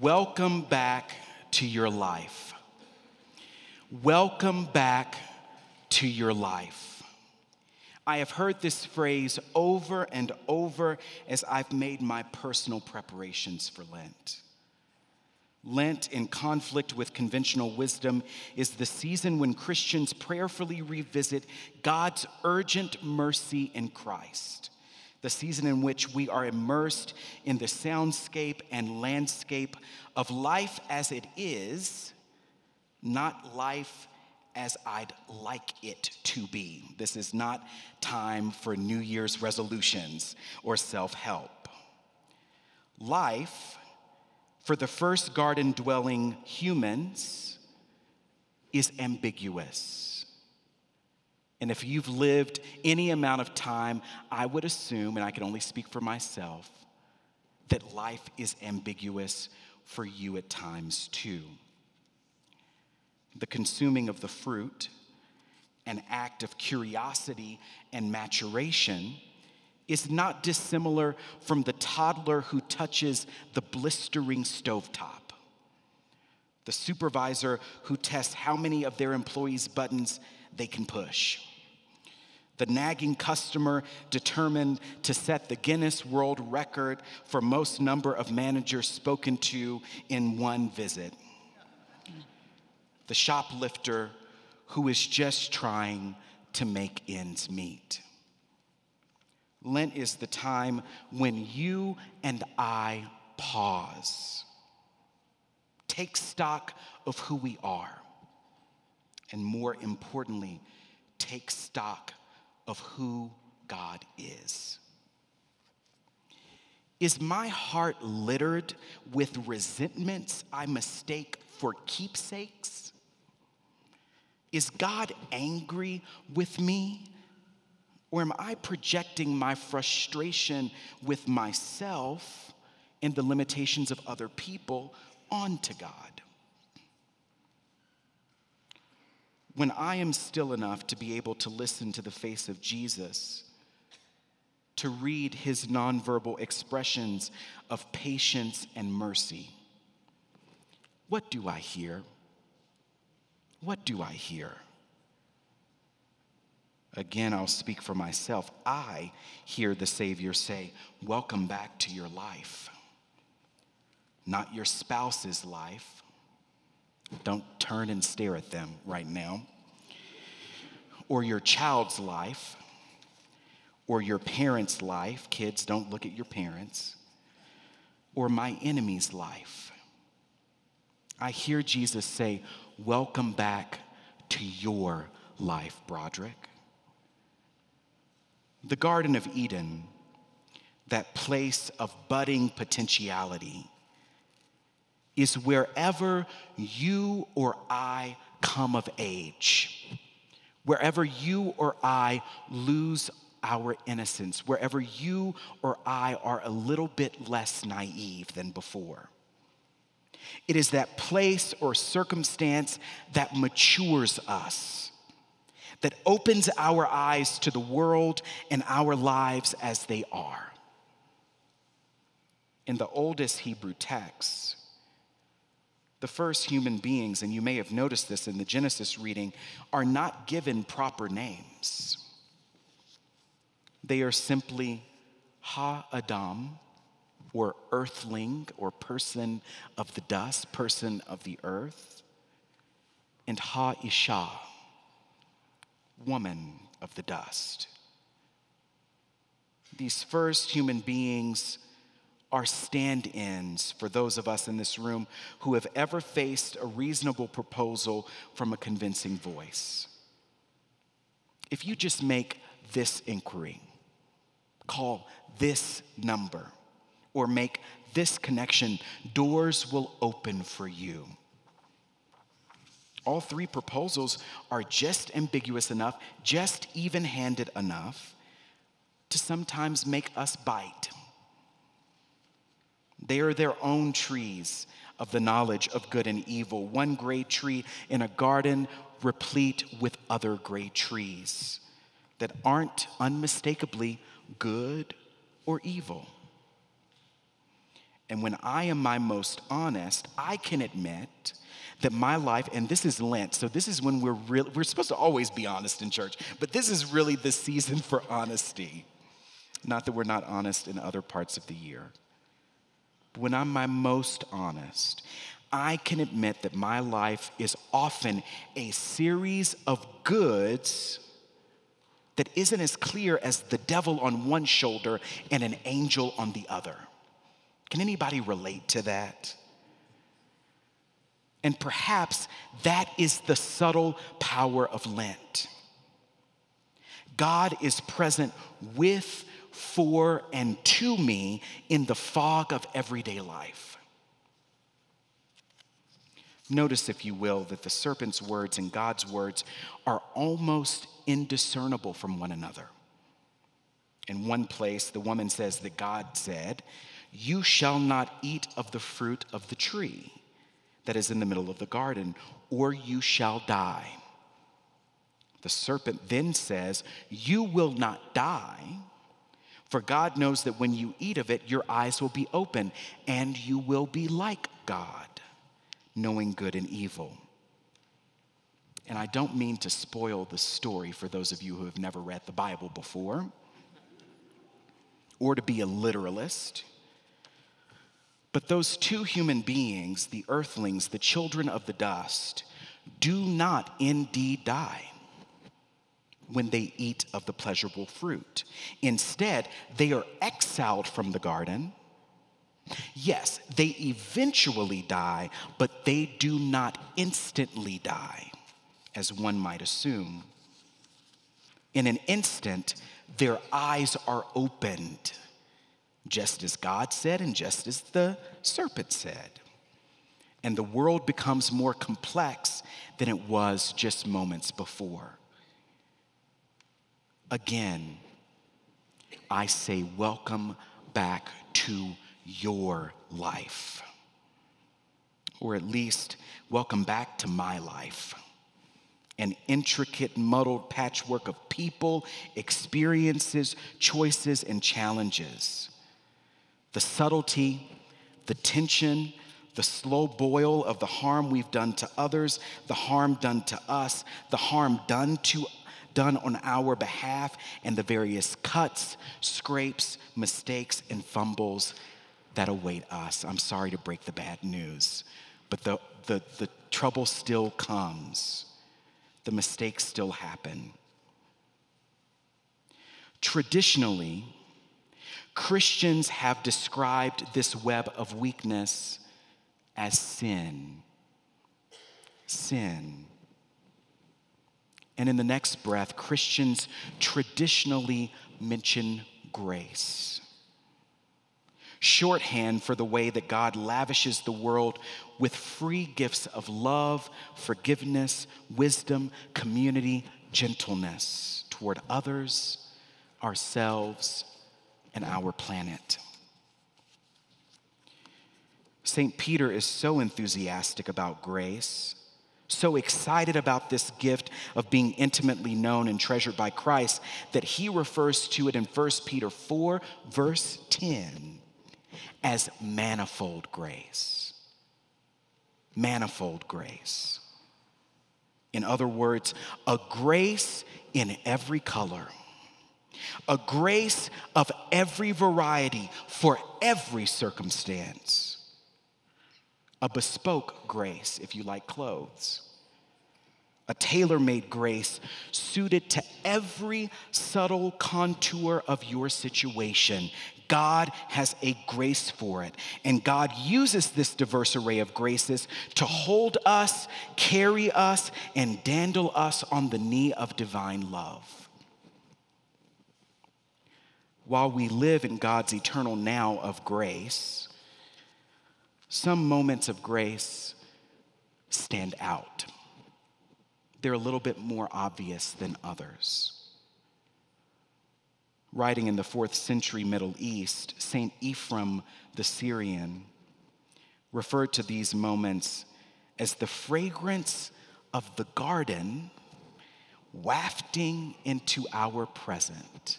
Welcome back to your life. Welcome back to your life. I have heard this phrase over and over as I've made my personal preparations for Lent. Lent, in conflict with conventional wisdom, is the season when Christians prayerfully revisit God's urgent mercy in Christ the season in which we are immersed in the soundscape and landscape of life as it is, not life as I'd like it to be. This is not time for New Year's resolutions or self help. Life, for the first garden dwelling humans, is ambiguous. And if you've lived any amount of time, I would assume, and I can only speak for myself, that life is ambiguous for you at times too. The consuming of the fruit, an act of curiosity and maturation, is not dissimilar from the toddler who touches the blistering stovetop, the supervisor who tests how many of their employees' buttons they can push the nagging customer determined to set the Guinness World Record for most number of managers spoken to in one visit. The shoplifter who is just trying to make ends meet. Lent is the time when you and I pause, take stock of who we are, and more importantly, take stock of who God is. Is my heart littered with resentments I mistake for keepsakes? Is God angry with me? Or am I projecting my frustration with myself and the limitations of other people onto God? When I am still enough to be able to listen to the face of Jesus, to read his nonverbal expressions of patience and mercy, what do I hear? What do I hear? Again, I'll speak for myself. I hear the Savior say, Welcome back to your life. Not your spouse's life, don't turn and stare at them right now. Or your child's life, or your parent's life. Kids, don't look at your parents. Or my enemy's life. I hear Jesus say, Welcome back to your life, Broderick. The Garden of Eden, that place of budding potentiality is wherever you or I come of age, wherever you or I lose our innocence, wherever you or I are a little bit less naive than before. It is that place or circumstance that matures us, that opens our eyes to the world and our lives as they are. In the oldest Hebrew texts, the first human beings, and you may have noticed this in the Genesis reading, are not given proper names. They are simply Ha Adam, or earthling, or person of the dust, person of the earth, and Ha Isha, woman of the dust. These first human beings are stand ins for those of us in this room who have ever faced a reasonable proposal from a convincing voice. If you just make this inquiry, call this number, or make this connection, doors will open for you. All three proposals are just ambiguous enough, just even handed enough to sometimes make us bite they are their own trees of the knowledge of good and evil, one great tree in a garden replete with other great trees that aren't unmistakably good or evil. And when I am my most honest, I can admit that my life, and this is Lent, so this is when we're we're supposed to always be honest in church, but this is really the season for honesty. Not that we're not honest in other parts of the year. When I'm my most honest, I can admit that my life is often a series of goods that isn't as clear as the devil on one shoulder and an angel on the other. Can anybody relate to that? And perhaps that is the subtle power of Lent. God is present with, for, and to me in the fog of everyday life. Notice, if you will, that the serpent's words and God's words are almost indiscernible from one another. In one place, the woman says that God said, You shall not eat of the fruit of the tree that is in the middle of the garden, or you shall die. The serpent then says, You will not die, for God knows that when you eat of it, your eyes will be open, and you will be like God, knowing good and evil. And I don't mean to spoil the story for those of you who have never read the Bible before, or to be a literalist. But those two human beings, the earthlings, the children of the dust, do not indeed die when they eat of the pleasurable fruit. Instead, they are exiled from the garden. Yes, they eventually die, but they do not instantly die, as one might assume. In an instant, their eyes are opened just as God said and just as the serpent said. And the world becomes more complex than it was just moments before. Again, I say, welcome back to your life. Or at least, welcome back to my life. An intricate, muddled patchwork of people, experiences, choices, and challenges the subtlety, the tension, the slow boil of the harm we've done to others, the harm done to us, the harm done to done on our behalf, and the various cuts, scrapes, mistakes, and fumbles that await us. I'm sorry to break the bad news, but the, the, the trouble still comes. The mistakes still happen. Traditionally, Christians have described this web of weakness as sin. Sin. And in the next breath, Christians traditionally mention grace. Shorthand for the way that God lavishes the world with free gifts of love, forgiveness, wisdom, community, gentleness toward others, ourselves, and our planet. St. Peter is so enthusiastic about grace, so excited about this gift of being intimately known and treasured by Christ that he refers to it in 1 Peter 4, verse 10, as manifold grace. Manifold grace. In other words, a grace in every color a grace of every variety for every circumstance, a bespoke grace if you like clothes, a tailor made grace suited to every subtle contour of your situation. God has a grace for it. And God uses this diverse array of graces to hold us, carry us, and dandle us on the knee of divine love while we live in God's eternal now of grace, some moments of grace stand out. They're a little bit more obvious than others. Writing in the fourth century Middle East, St. Ephraim the Syrian referred to these moments as the fragrance of the garden wafting into our present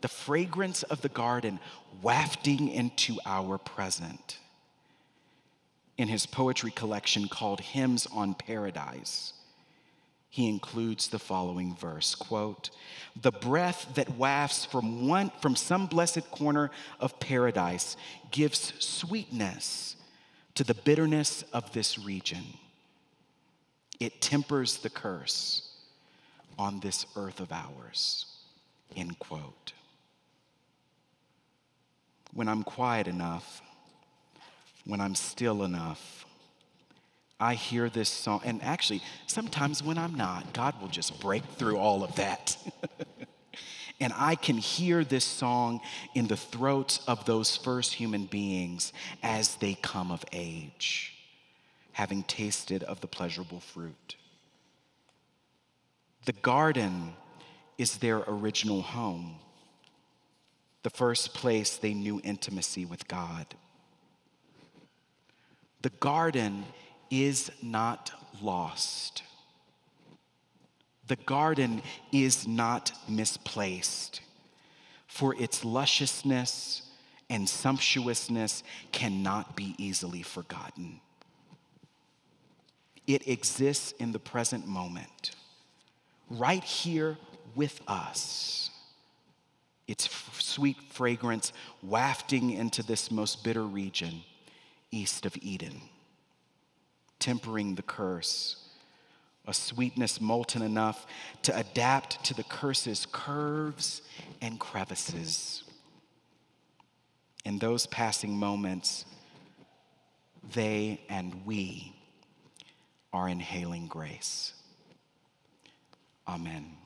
the fragrance of the garden wafting into our present. In his poetry collection called Hymns on Paradise, he includes the following verse quote the breath that wafts from one from some blessed corner of paradise gives sweetness to the bitterness of this region. It tempers the curse on this earth of ours end quote. When i'm quiet enough when i'm still enough I hear this song, and actually, sometimes when I'm not, God will just break through all of that. and I can hear this song in the throats of those first human beings as they come of age, having tasted of the pleasurable fruit. The garden is their original home, the first place they knew intimacy with God. The garden is not lost. The garden is not misplaced, for its lusciousness and sumptuousness cannot be easily forgotten. It exists in the present moment, right here with us. Its sweet fragrance wafting into this most bitter region east of Eden tempering the curse, a sweetness molten enough to adapt to the curse's curves and crevices. In those passing moments, they and we are inhaling grace. Amen.